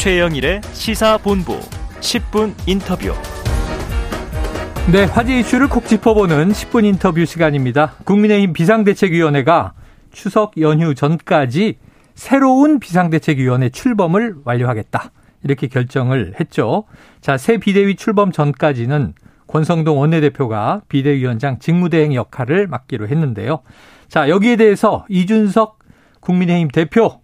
최영일의 시사본부 10분 인터뷰. 네, 화제 이슈를 콕 짚어보는 10분 인터뷰 시간입니다. 국민의힘 비상대책위원회가 추석 연휴 전까지 새로운 비상대책위원회 출범을 완료하겠다. 이렇게 결정을 했죠. 자, 새 비대위 출범 전까지는 권성동 원내대표가 비대위원장 직무대행 역할을 맡기로 했는데요. 자, 여기에 대해서 이준석 국민의힘 대표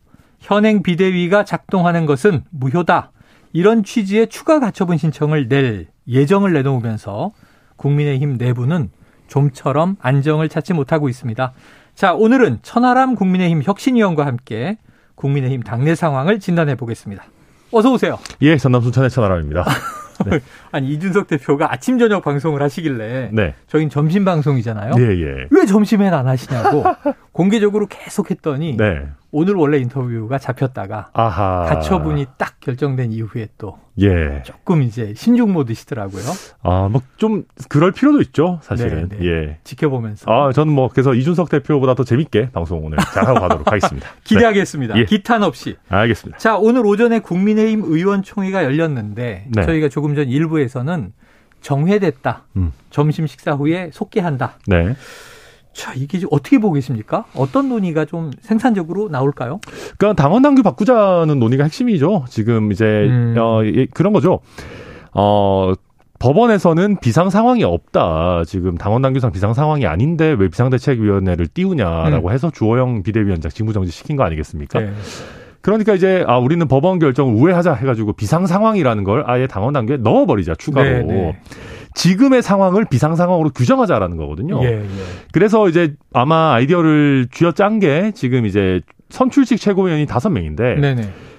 현행 비대위가 작동하는 것은 무효다. 이런 취지의 추가 가처분 신청을 낼 예정을 내놓으면서 국민의힘 내부는 좀처럼 안정을 찾지 못하고 있습니다. 자, 오늘은 천하람 국민의힘 혁신위원과 함께 국민의힘 당내 상황을 진단해 보겠습니다. 어서 오세요. 예, 전남 순천의 천하람입니다. 네. 아니 이준석 대표가 아침 저녁 방송을 하시길래 네. 저긴 점심 방송이잖아요. 예, 예. 왜 점심엔 안 하시냐고 공개적으로 계속 했더니 네. 오늘 원래 인터뷰가 잡혔다가 아하. 가처분이 딱 결정된 이후에 또 예. 조금 이제 신중 모드시더라고요. 아, 뭐 좀 그럴 필요도 있죠, 사실은. 네, 네. 예. 지켜보면서 아, 저는 뭐 그래서 이준석 대표보다 더 재밌게 방송 오늘 잘하고 가도록 하겠습니다. 기대하겠습니다. 네. 예. 기탄 없이. 알겠습니다. 자, 오늘 오전에 국민의힘 의원총회가 열렸는데 네. 저희가 조금 전 일부에서는 정회됐다. 음. 점심 식사 후에 속개한다. 네. 자, 이게 어떻게 보겠습니까? 어떤 논의가 좀 생산적으로 나올까요? 그러니까 당원 당규 바꾸자는 논의가 핵심이죠. 지금 이제 음. 어 예, 그런 거죠. 어 법원에서는 비상 상황이 없다. 지금 당원 당규상 비상 상황이 아닌데 왜 비상대책위원회를 띄우냐라고 음. 해서 주호영 비대위원장 직무정지 시킨 거 아니겠습니까? 네. 그러니까 이제 아 우리는 법원 결정을 우회하자 해가지고 비상 상황이라는 걸 아예 당원 단계에 넣어버리자 추가로 네, 네. 지금의 상황을 비상 상황으로 규정하자라는 거거든요. 예, 예. 그래서 이제 아마 아이디어를 쥐어짠 게 지금 이제 선출직 최고위원이 다섯 명인데.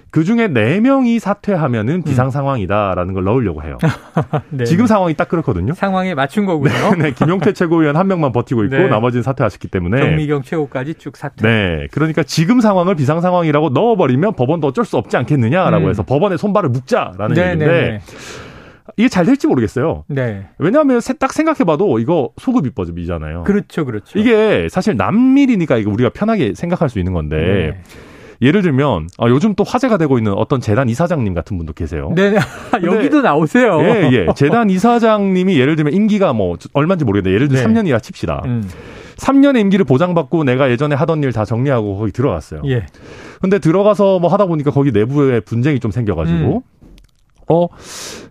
그 중에 네 명이 사퇴하면은 비상 상황이다라는 걸 넣으려고 해요. 네. 지금 상황이 딱 그렇거든요. 상황에 맞춘 거고요. 네, 김용태 최고위원 한 명만 버티고 있고 네. 나머지는 사퇴하셨기 때문에 정미경 최고까지 쭉 사퇴. 네. 그러니까 지금 상황을 비상 상황이라고 넣어버리면 법원도 어쩔 수 없지 않겠느냐라고 음. 해서 법원에 손발을 묶자라는 네, 얘기인데 네, 이게 잘 될지 모르겠어요. 네. 왜냐하면 세- 딱 생각해봐도 이거 소급 입법이잖아요. 그렇죠, 그렇죠. 이게 사실 남밀이니까 이거 우리가 편하게 생각할 수 있는 건데 네. 예를 들면 아, 요즘 또 화제가 되고 있는 어떤 재단 이사장님 같은 분도 계세요. 네, 네. 여기도 나오세요. 예, 예. 재단 이사장님이 예를 들면 임기가 뭐 얼마인지 모르겠는데 예를 들면 네. 3년이라 칩시다. 음, 3년의 임기를 보장받고 내가 예전에 하던 일 다 정리하고 거기 들어갔어요. 예. 근데 들어가서 뭐 하다 보니까 거기 내부에 분쟁이 좀 생겨가지고, 어,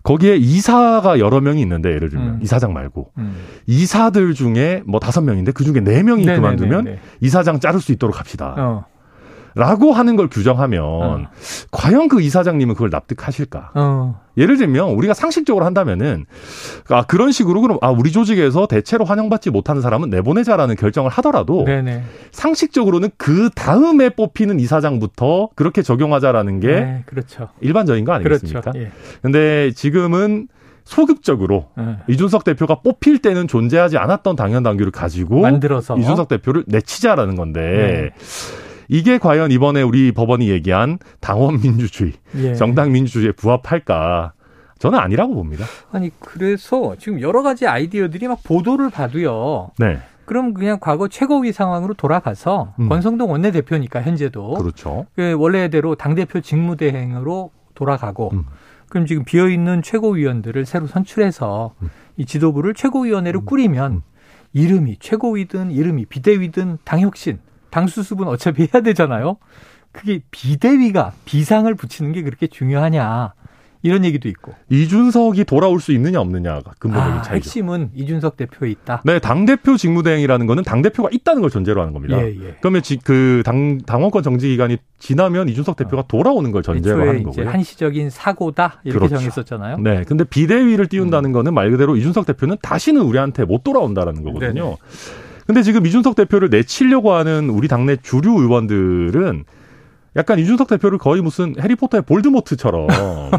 거기에 이사가 여러 명이 있는데, 예를 들면, 음. 이사장 말고, 음. 이사들 중에 뭐 다섯 명인데, 그 중에 네 명이 네네네네. 그만두면 이사장 자를 수 있도록 합시다. 어, 라고 하는 걸 규정하면, 어. 과연 그 이사장님은 그걸 납득하실까? 어. 예를 들면, 우리가 상식적으로 한다면은, 아, 그런 식으로 그럼, 아, 우리 조직에서 대체로 환영받지 못하는 사람은 내보내자라는 결정을 하더라도, 네네. 상식적으로는 그 다음에 뽑히는 이사장부터 그렇게 적용하자라는 게 네, 그렇죠. 일반적인 거 아니겠습니까? 그렇죠. 예. 근데 지금은 소급적으로 어. 이준석 대표가 뽑힐 때는 존재하지 않았던 당연 당규를 가지고 만들어서 이준석 대표를 내치자라는 건데 네. 이게 과연 이번에 우리 법원이 얘기한 당원 민주주의, 예. 정당 민주주의에 부합할까? 저는 아니라고 봅니다. 아니 그래서 지금 여러 가지 아이디어들이 막 보도를 봐도요. 네, 그럼 그냥 과거 최고위 상황으로 돌아가서 음. 권성동 원내대표니까 현재도 그렇죠. 그 원래대로 당대표 직무대행으로 돌아가고 음. 그럼 지금 비어 있는 최고위원들을 새로 선출해서 음. 이 지도부를 최고위원회로 꾸리면 이름이 최고위든 이름이 비대위든 당혁신, 당수습은 어차피 해야 되잖아요. 그게 비대위가 비상을 붙이는 게 그렇게 중요하냐 이런 얘기도 있고. 이준석이 돌아올 수 있느냐 없느냐가 근본적인 아, 차이죠. 핵심은 이준석 대표에 있다. 네, 당 대표 직무대행이라는 거는 당 대표가 있다는 걸 전제로 하는 겁니다. 예, 예. 그러면 지, 그 당, 당원권 정지 기간이 지나면 이준석 대표가 돌아오는 걸 전제로 하는 거고요. 한시적인 사고다 이렇게 그렇죠. 정했었잖아요. 네. 근데 비대위를 음. 띄운다는 거는 말 그대로 이준석 대표는 다시는 우리한테 못 돌아온다라는 거거든요. 네네. 근데 지금 이준석 대표를 내치려고 하는 우리 당내 주류 의원들은 약간 이준석 대표를 거의 무슨 해리포터의 볼드모트처럼 아,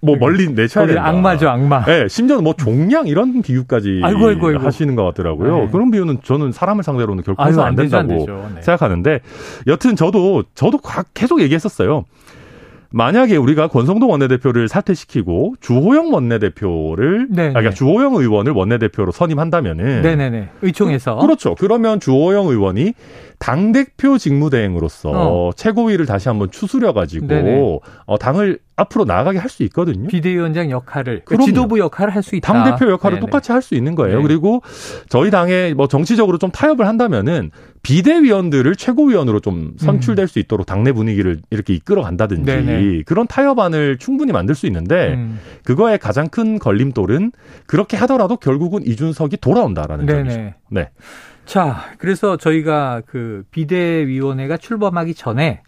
뭐 멀리 내쳐야 된다. 악마죠, 악마. 네, 심지어는 뭐 종량 이런 비유까지 아이고, 아이고, 아이고. 하시는 것 같더라고요. 네. 그런 비유는 저는 사람을 상대로는 결코 해서 안안 되죠, 안 된다고 되죠. 네. 생각하는데 여튼 저도 저도 과- 계속 얘기했었어요. 만약에 우리가 권성동 원내대표를 사퇴시키고 주호영 원내대표를 네네. 아, 그러니까 주호영 의원을 원내대표로 선임한다면은 네네네. 의총에서. 그렇죠. 그러면 주호영 의원이 당 대표 직무대행으로서 어. 최고위를 다시 한번 추스려 가지고. 어, 당을 앞으로 나아가게 할 수 있거든요. 비대위원장 역할을 그. 지도부 역할을 할 수 있다. 당 대표 역할을 네네. 똑같이 할 수 있는 거예요. 네. 그리고 저희 당에 뭐 정치적으로 좀 타협을 한다면은 비대위원들을 최고위원으로 좀 선출될 수 있도록 당내 분위기를 이렇게 이끌어 간다든지 네네. 그런 타협안을 충분히 만들 수 있는데 음. 그거의 가장 큰 걸림돌은 그렇게 하더라도 결국은 이준석이 돌아온다라는 네네. 점이죠. 네. 자, 그래서 저희가 그 비대위원회가 출범하기 전에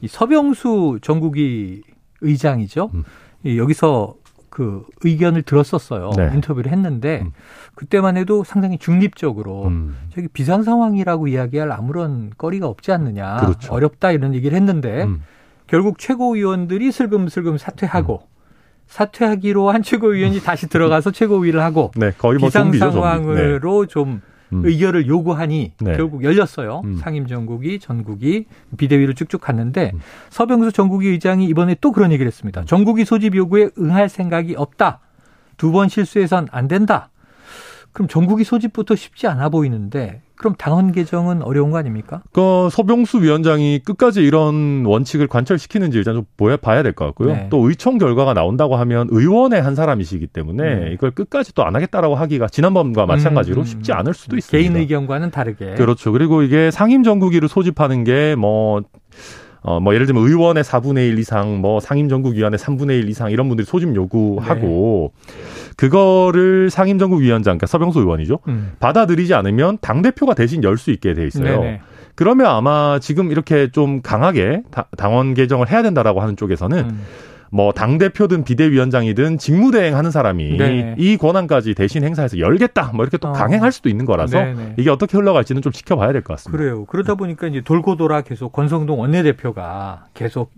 이 서병수 전국위 의장이죠. 음. 이 여기서 그 의견을 들었었어요. 네. 인터뷰를 했는데 음. 그때만 해도 상당히 중립적으로 음. 저기 비상 상황이라고 이야기할 아무런 거리가 없지 않느냐. 그렇죠. 어렵다 이런 얘기를 했는데 음. 결국 최고위원들이 슬금슬금 사퇴하고 사퇴하기로 한 최고위원이 다시 들어가서 최고위를 하고 네, 거의 뭐 비상 좀비. 네. 상황으로 좀 음. 의결을 요구하니 네. 결국 열렸어요. 음. 상임 전국이 전국이 비대위로 쭉쭉 갔는데 음. 서병수 전국위 의장이 이번에 또 그런 얘기를 했습니다. 전국위 소집 요구에 응할 생각이 없다. 두 번 실수해선 안 된다. 그럼 전국위 소집부터 쉽지 않아 보이는데 그럼 당헌 개정은 어려운 거 아닙니까? 그 서병수 위원장이 끝까지 이런 원칙을 관철시키는지 일단 좀 보여 봐야 될 것 같고요. 네. 또 의총 결과가 나온다고 하면 의원의 한 사람이시기 때문에 네. 이걸 끝까지 또 안 하겠다라고 하기가 지난번과 마찬가지로 음, 쉽지 않을 수도 있습니다. 개인 의견과는 다르게. 그렇죠. 그리고 이게 상임 정국위를 소집하는 게뭐 어, 뭐, 예를 들면 의원의 4분의 1 이상, 뭐, 상임정국위원회 3분의 1 이상, 이런 분들이 소집 요구하고, 네. 그거를 상임정국위원장, 그러니까 서병수 의원이죠. 음. 받아들이지 않으면 당 대표가 대신 열 수 있게 돼 있어요. 네네. 그러면 아마 지금 이렇게 좀 강하게 다- 당원 개정을 해야 된다라고 하는 쪽에서는 음. 뭐 당 대표든 비대위원장이든 직무대행 하는 사람이 네. 이 권한까지 대신 행사해서 열겠다 뭐 이렇게 또 어. 강행할 수도 있는 거라서 네네. 이게 어떻게 흘러갈지는 좀 지켜봐야 될 것 같습니다. 그래요. 그러다 보니까 이제 돌고 돌아 계속 권성동 원내대표가 계속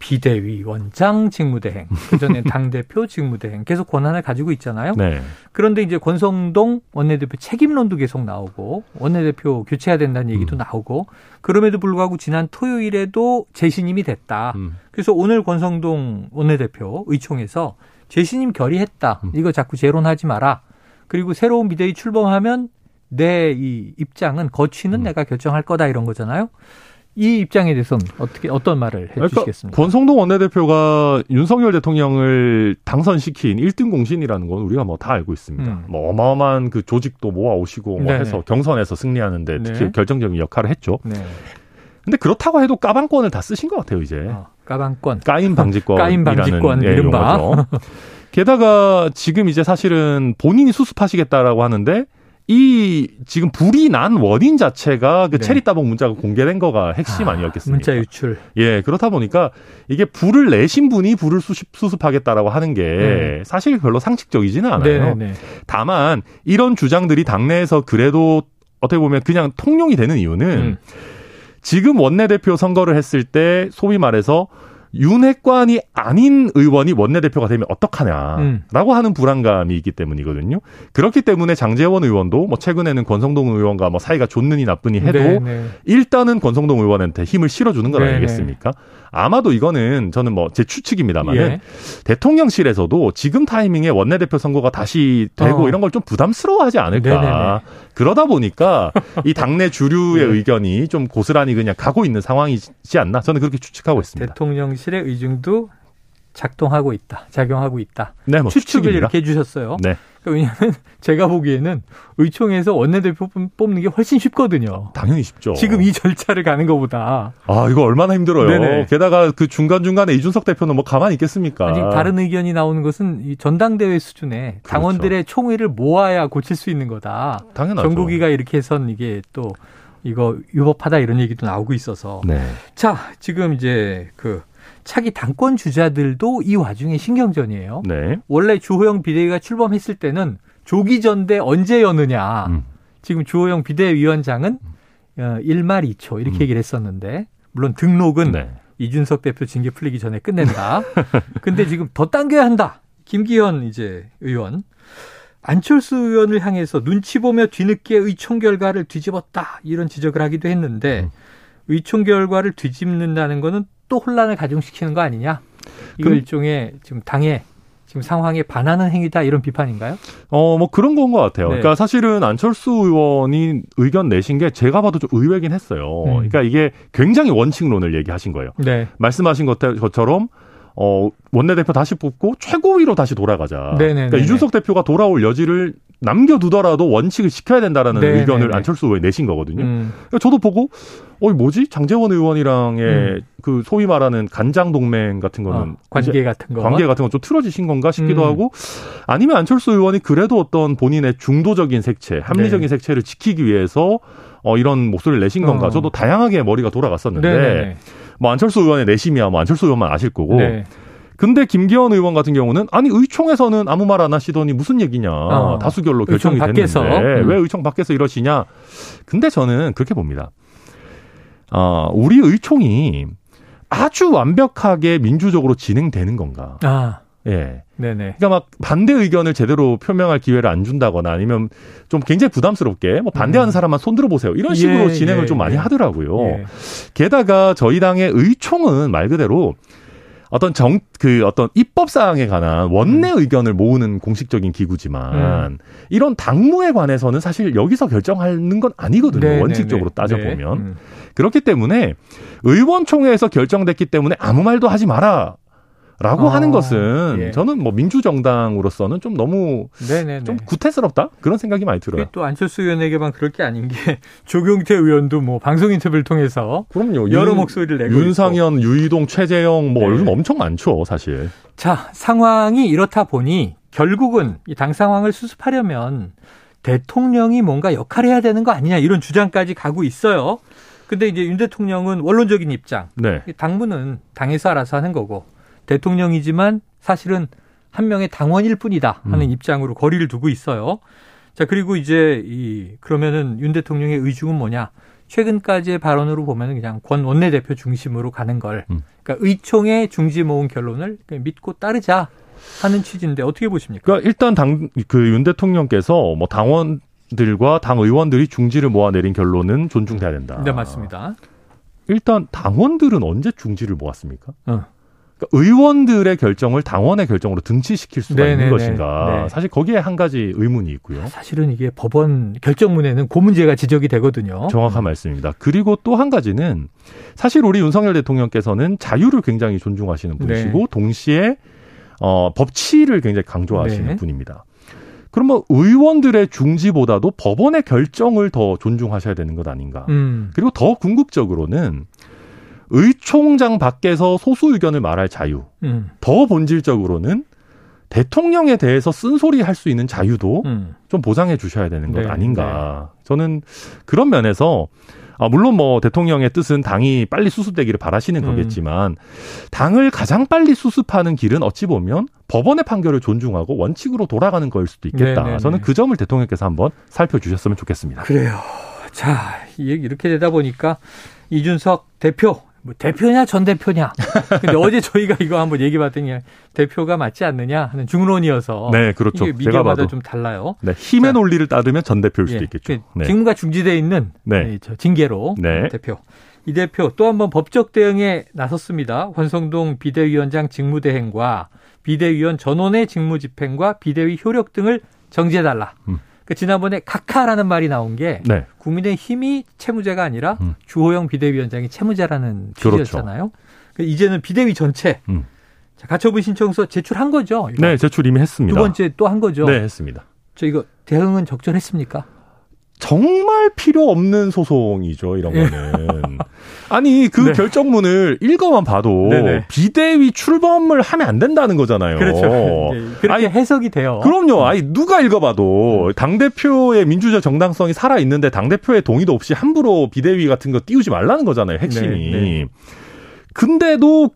비대위 원장 직무대행, 그전엔 당대표 직무대행 계속 권한을 가지고 있잖아요. 네. 그런데 이제 권성동 원내대표 책임론도 계속 나오고 원내대표 교체해야 된다는 얘기도 음. 나오고 그럼에도 불구하고 지난 토요일에도 재신임이 됐다. 음. 그래서 오늘 권성동 원내대표 의총에서 재신임 결의했다. 음. 이거 자꾸 재론하지 마라. 그리고 새로운 비대위 출범하면 내 이 입장은 거취는 음. 내가 결정할 거다 이런 거잖아요. 이 입장에 대해서는 어떻게 어떤 말을 그러니까 해주시겠습니까? 권성동 원내대표가 윤석열 대통령을 당선시킨 1등 공신이라는 건 우리가 뭐 다 알고 있습니다. 음. 뭐 어마어마한 그 조직도 모아오시고 뭐 네네. 해서 경선에서 승리하는데 특히 네. 결정적인 역할을 했죠. 네. 근데 그렇다고 해도 까방권을 다 쓰신 것 같아요, 이제. 어, 까방권. 까임 방지권. 까임 방지권, 예, 이른바. 거죠. 게다가 지금 이제 사실은 본인이 수습하시겠다라고 하는데 이 지금 불이 난 원인 자체가 그 네. 체리 따봉 문자가 공개된 거가 핵심 아, 아니었겠습니까? 문자 유출. 예, 그렇다 보니까 이게 불을 내신 분이 불을 수습, 수습하겠다라고 하는 게 사실 별로 상식적이지는 않아요. 음. 네네. 다만 이런 주장들이 당내에서 그래도 어떻게 보면 그냥 통용이 되는 이유는 음. 지금 원내대표 선거를 했을 때 소위 말해서 윤핵관이 아닌 의원이 원내대표가 되면 어떡하냐라고 음. 하는 불안감이 있기 때문이거든요. 그렇기 때문에 장재원 의원도 뭐 최근에는 권성동 의원과 뭐 사이가 좋느니 나쁘니 해도 네네. 일단은 권성동 의원한테 힘을 실어주는 건 네네. 아니겠습니까? 아마도 이거는 저는 뭐 제 추측입니다만은 예. 대통령실에서도 지금 타이밍에 원내대표 선거가 다시 되고 어. 이런 걸 좀 부담스러워하지 않을까. 네네네. 그러다 보니까 이 당내 주류의 네. 의견이 좀 고스란히 그냥 가고 있는 상황이지 않나. 저는 그렇게 추측하고 있습니다. 대통령 실의 의중도 작동하고 있다, 작용하고 있다. 네, 뭐 추측을 추측입니다. 이렇게 해주셨어요. 네. 그러니까 왜냐하면 제가 보기에는 의총에서 원내대표 뽑- 뽑는 게 훨씬 쉽거든요. 당연히 쉽죠. 지금 이 절차를 가는 것보다 아, 이거 얼마나 힘들어요. 네네. 게다가 그 중간 중간에 이준석 대표는 뭐 가만히 있겠습니까? 아직 다른 의견이 나오는 것은 이 전당대회 수준의 그렇죠. 당원들의 총의를 모아야 고칠 수 있는 거다. 당연하죠. 전국위가 이렇게 해선 이게 또 이거 유법하다 이런 얘기도 나오고 있어서 네. 자 지금 이제 그 차기 당권 주자들도 이 와중에 신경전이에요. 네. 원래 주호영 비대위가 출범했을 때는 조기 전대 언제 여느냐. 음. 지금 주호영 비대위원장은 어, 1말 2초 이렇게 음. 얘기를 했었는데 물론 등록은 네. 이준석 대표 징계 풀리기 전에 끝낸다. 근데 지금 더 당겨야 한다. 김기현 이제 의원 안철수 의원을 향해서 눈치 보며 뒤늦게 의총 결과를 뒤집었다 이런 지적을 하기도 했는데 음. 의총 결과를 뒤집는다는 거는 또 혼란을 가중시키는 거 아니냐? 이거 그- 일종의 지금 당의 지금 상황에 반하는 행위다 이런 비판인가요? 어, 뭐 그런 건 것 같아요. 네. 그러니까 사실은 안철수 의원이 의견 내신 게 제가 봐도 좀 의외긴 했어요. 음. 그러니까 이게 굉장히 원칙론을 얘기하신 거예요. 네. 말씀하신 것- 것처럼 어, 원내대표 다시 뽑고 최고위로 다시 돌아가자. 네네네네. 그러니까 이준석 대표가 돌아올 여지를 남겨두더라도 원칙을 지켜야 된다라는 네네네. 의견을 안철수 의원이 내신 거거든요. 음. 그러니까 저도 보고 어 뭐지 장재원 의원이랑의 음. 그 소위 말하는 간장 동맹 같은 거는 어, 관계 같은 거. 관계 같은 건 좀 틀어지신 건가 싶기도 음. 하고 아니면 안철수 의원이 그래도 어떤 본인의 중도적인 색채, 합리적인 네. 색채를 지키기 위해서 어 이런 목소리를 내신 건가? 어. 저도 다양하게 머리가 돌아갔었는데 네네네. 뭐 안철수 의원의 내심이야 뭐 안철수 의원만 아실 거고. 네. 근데 김기현 의원 같은 경우는 아니 의총에서는 아무 말 안 하시더니 무슨 얘기냐 어. 다수결로 결정이 밖에서. 됐는데 음. 왜 의총 밖에서 이러시냐 근데 저는 그렇게 봅니다 어, 우리 의총이 아주 완벽하게 민주적으로 진행되는 건가 아, 예 네네. 그러니까 막 반대 의견을 제대로 표명할 기회를 안 준다거나 아니면 좀 굉장히 부담스럽게 뭐 반대하는 음. 사람만 손 들어 보세요 이런 식으로 예, 진행을 예, 좀 많이 예. 하더라고요 예. 게다가 저희 당의 의총은 말 그대로 어떤 정, 그 어떤 입법 사항에 관한 원내 음. 의견을 모으는 공식적인 기구지만 이런 당무에 관해서는 사실 여기서 결정하는 건 아니거든요. 네, 원칙적으로 네, 네. 따져보면. 네. 음. 그렇기 때문에 의원총회에서 결정됐기 때문에 아무 말도 하지 마라. 라고 어, 하는 것은 예. 저는 뭐 민주정당으로서는 좀 너무 네네네. 좀 구태스럽다? 그런 생각이 많이 들어요. 또 안철수 의원에게만 그럴 게 아닌 게 조경태 의원도 뭐 방송 인터뷰를 통해서 그럼요. 여러 윤- 목소리를 내고 있고. 윤상현, 유이동, 최재형 뭐 네. 요즘 엄청 많죠, 사실. 자, 상황이 이렇다 보니 결국은 이 당 상황을 수습하려면 대통령이 뭔가 역할을 해야 되는 거 아니냐 이런 주장까지 가고 있어요. 근데 이제 윤 대통령은 원론적인 입장. 네. 당무는 당에서 알아서 하는 거고 대통령이지만 사실은 한 명의 당원일 뿐이다 하는 음. 입장으로 거리를 두고 있어요. 자, 그리고 이제 이 그러면은 윤 대통령의 의중은 뭐냐? 최근까지의 발언으로 보면은 그냥 권 원내대표 중심으로 가는 걸. 음. 그러니까 의총의 중지 모은 결론을 믿고 따르자 하는 취지인데 어떻게 보십니까? 그러니까 일단 당 그 윤 대통령께서 뭐 당원 들과 당 의원들이 중지를 모아 내린 결론은 존중돼야 된다. 네, 맞습니다. 일단 당원들은 언제 중지를 모았습니까? 어. 그러니까 의원들의 결정을 당원의 결정으로 등치시킬 수가 네네네. 있는 것인가? 네. 사실 거기에 한 가지 의문이 있고요. 사실은 이게 법원 결정문에는 그 문제가 지적이 되거든요. 정확한 말씀입니다. 그리고 또 한 가지는 사실 우리 윤석열 대통령께서는 자유를 굉장히 존중하시는 분이시고 네. 동시에 어, 법치를 굉장히 강조하시는 네. 분입니다. 그러면 의원들의 중지보다도 법원의 결정을 더 존중하셔야 되는 것 아닌가? 음. 그리고 더 궁극적으로는 의총장 밖에서 소수 의견을 말할 자유, 음. 더 본질적으로는 대통령에 대해서 쓴소리 할 수 있는 자유도 음. 좀 보장해 주셔야 되는 것 네, 아닌가. 저는 그런 면에서 아, 물론 뭐 대통령의 뜻은 당이 빨리 수습되기를 바라시는 음. 거겠지만 당을 가장 빨리 수습하는 길은 어찌 보면 법원의 판결을 존중하고 원칙으로 돌아가는 거일 수도 있겠다. 네, 네, 저는 네. 그 점을 대통령께서 한번 살펴주셨으면 좋겠습니다. 그래요. 자, 이 얘기 이렇게 되다 보니까 이준석 대표, 뭐 대표냐 전 대표냐. 근데 어제 저희가 이거 한번 얘기 봤더니 대표가 맞지 않느냐 하는 중론이어서 네, 그렇죠. 이게 미디어마다 좀 달라요. 네, 힘의 자. 논리를 따르면 전 대표일 수도 예, 있겠죠. 그 네. 직무가 중지돼 있는 네. 징계로 네. 대표. 이 대표 또 한번 법적 대응에 나섰습니다. 권성동 비대위원장 직무대행과 비대위원 전원의 직무집행과 비대위 효력 등을 정지해달라. 음. 그 지난번에 각하라는 말이 나온 게 네. 국민의 힘이 채무제가 아니라 음. 주호영 비대위원장이 채무제라는 그렇죠. 취지였잖아요. 그 이제는 비대위 전체 음. 자, 가처분 신청서 제출한 거죠. 이거. 네, 제출 이미 했습니다. 두 번째 또 한 거죠. 네, 했습니다. 저 이거 대응은 적절했습니까? 정말 필요 없는 소송이죠, 이런 예. 거는. 아니, 그 네. 결정문을 읽어만 봐도 네네. 비대위 출범을 하면 안 된다는 거잖아요. 그렇죠. 네, 그렇게 아니, 해석이 돼요. 그럼요. 아니, 누가 읽어봐도 당대표의 민주적 정당성이 살아있는데 당대표의 동의도 없이 함부로 비대위 같은 거 띄우지 말라는 거잖아요, 핵심이. 네, 네. 근데도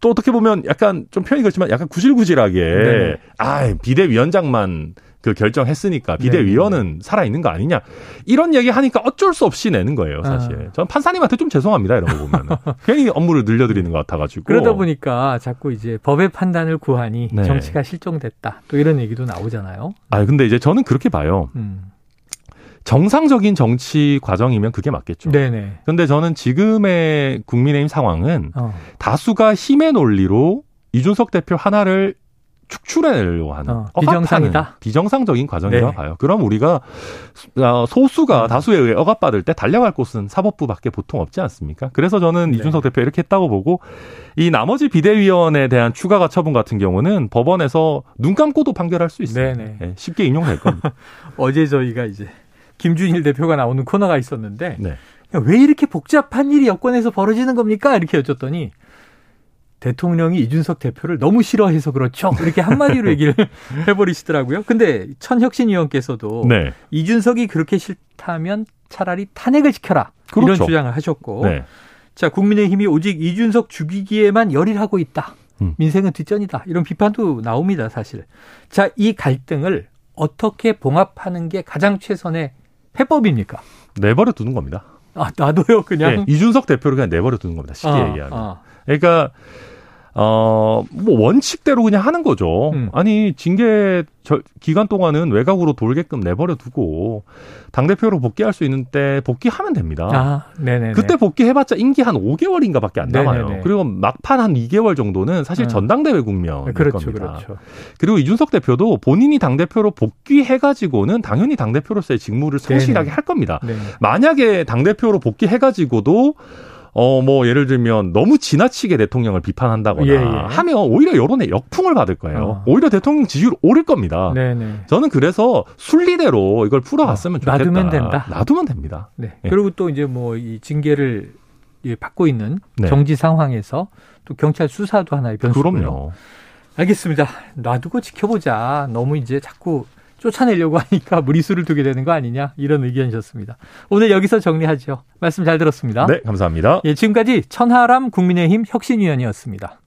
또 어떻게 보면 약간 좀 표현이 그렇지만 약간 구질구질하게 네. 아 비대위원장만 그 결정했으니까 비대위원은 살아 있는 거 아니냐 이런 얘기 하니까 어쩔 수 없이 내는 거예요 사실. 아. 전 판사님한테 좀 죄송합니다 이런 거 보면 괜히 업무를 늘려드리는 것 같아가지고 그러다 보니까 자꾸 이제 법의 판단을 구하니 네. 정치가 실종됐다. 또 이런 얘기도 나오잖아요. 아 근데 이제 저는 그렇게 봐요. 음. 정상적인 정치 과정이면 그게 맞겠죠. 네네. 근데 저는 지금의 국민의힘 상황은 어. 다수가 힘의 논리로 이준석 대표 하나를 축출해내려고 하는 어, 비정상이다? 비정상적인 과정이라고 네. 봐요. 그럼 우리가 어, 소수가 음. 다수에 의해 억압받을 때 달려갈 곳은 사법부밖에 보통 없지 않습니까? 그래서 저는 네. 이준석 대표 이렇게 했다고 보고 이 나머지 비대위원에 대한 추가 가 처분 같은 경우는 법원에서 눈 감고도 판결할 수 있어요. 네네. 예, 쉽게 인용될 겁니다. 어제 저희가 이제 김준일 대표가 나오는 코너가 있었는데 네. 야, 왜 이렇게 복잡한 일이 여권에서 벌어지는 겁니까? 이렇게 여쭸더니 대통령이 이준석 대표를 너무 싫어해서 그렇죠. 이렇게 한마디로 얘기를 해버리시더라고요. 근데 천혁신 의원께서도 네. 이준석이 그렇게 싫다면 차라리 탄핵을 시켜라. 이런 그렇죠. 주장을 하셨고. 네. 자, 국민의힘이 오직 이준석 죽이기에만 열일하고 있다. 음. 민생은 뒷전이다. 이런 비판도 나옵니다, 사실. 자, 이 갈등을 어떻게 봉합하는 게 가장 최선의 해법입니까? 내버려 두는 겁니다. 아, 놔둬요, 그냥. 예, 이준석 대표를 그냥 내버려 두는 겁니다. 쉽게 아, 얘기하면. 아. 그러니까 어, 뭐 원칙대로 그냥 하는 거죠. 음. 아니, 징계 저, 기간 동안은 외곽으로 돌게끔 내버려 두고 당대표로 복귀할 수 있는 때 복귀하면 됩니다. 아, 네네. 그때 복귀해봤자 임기 한 5개월인가 밖에 안 남아요. 네네네. 그리고 막판 한 2개월 정도는 사실 음. 전당대회 국면 그렇죠, 겁니다. 그렇죠. 그리고 이준석 대표도 본인이 당대표로 복귀해가지고는 당연히 당대표로서의 직무를 성실하게 네네. 할 겁니다. 네. 만약에 당대표로 복귀해가지고도 어, 뭐, 예를 들면, 너무 지나치게 대통령을 비판한다거나 예, 예. 하면 오히려 여론의 역풍을 받을 거예요. 어. 오히려 대통령 지지율 오를 겁니다. 네네. 저는 그래서 순리대로 이걸 풀어갔으면 어, 좋겠다. 놔두면 된다. 놔두면 됩니다. 네. 예. 그리고 또 이제 뭐 이 징계를 예, 받고 있는 네. 정지 상황에서 또 경찰 수사도 하나의 변수고요. 그럼요. 알겠습니다. 놔두고 지켜보자. 너무 이제 자꾸 쫓아내려고 하니까 무리수를 두게 되는 거 아니냐 이런 의견이셨습니다. 오늘 여기서 정리하죠. 말씀 잘 들었습니다. 네, 감사합니다. 예, 지금까지 천하람 국민의힘 혁신위원이었습니다.